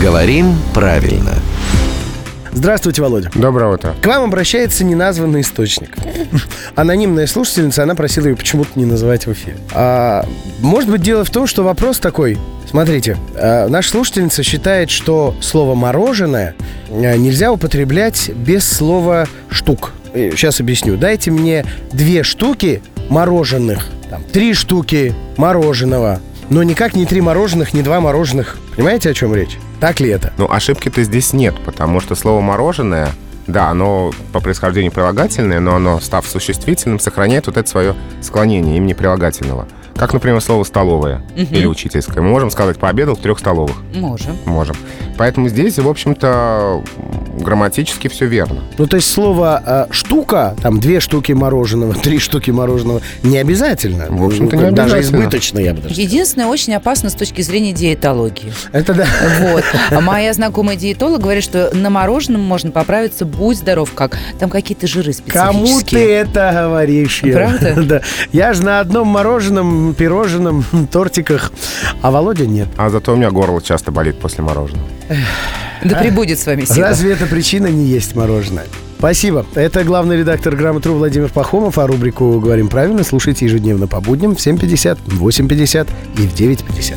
Говорим правильно. Здравствуйте, Володя. Доброе утро. К вам обращается неназванный источник. Анонимная слушательница, она просила ее почему-то не называть в эфире. А, может быть, дело в том, что вопрос такой. Смотрите, а, наша слушательница считает, что слово «мороженое» а, нельзя употреблять без слова «штук». Сейчас объясню. Дайте мне две штуки мороженых, там, три штуки мороженого, но никак не три мороженых, не два мороженых. Понимаете, о чем речь? Так ли это? Ну, ошибки-то здесь нет, потому что слово «мороженое» Да, оно по происхождению прилагательное, но оно, став существительным, сохраняет вот это свое склонение имени прилагательного. Как, например, слово «столовая» Мгм. или «учительская». Мы можем сказать «пообедал в трех столовых». Можем. Можем. Поэтому здесь, в общем-то, грамматически все верно. Ну, то есть слово а, «штука», там две штуки мороженого, три штуки мороженого, не обязательно. В общем-то, не Даже обязательно. избыточно, я бы даже. Единственное, очень опасно с точки зрения диетологии. Это да. Вот. А моя знакомая диетолог говорит, что на мороженом можно поправиться, будь здоров, как. Там какие-то жиры Кому ты специфические. это говоришь? Ира? Правда? Да. Я же на одном мороженом, пирожном, тортиках, а Володя нет. А зато у меня горло часто болит после мороженого. Да прибудет с вами сила. Разве эта причина не есть мороженое? Спасибо. Это главный редактор «Грамотру» Владимир Пахомов. А рубрику «Говорим правильно» слушайте ежедневно по будням в 7.50, в 8.50 и в 9.50.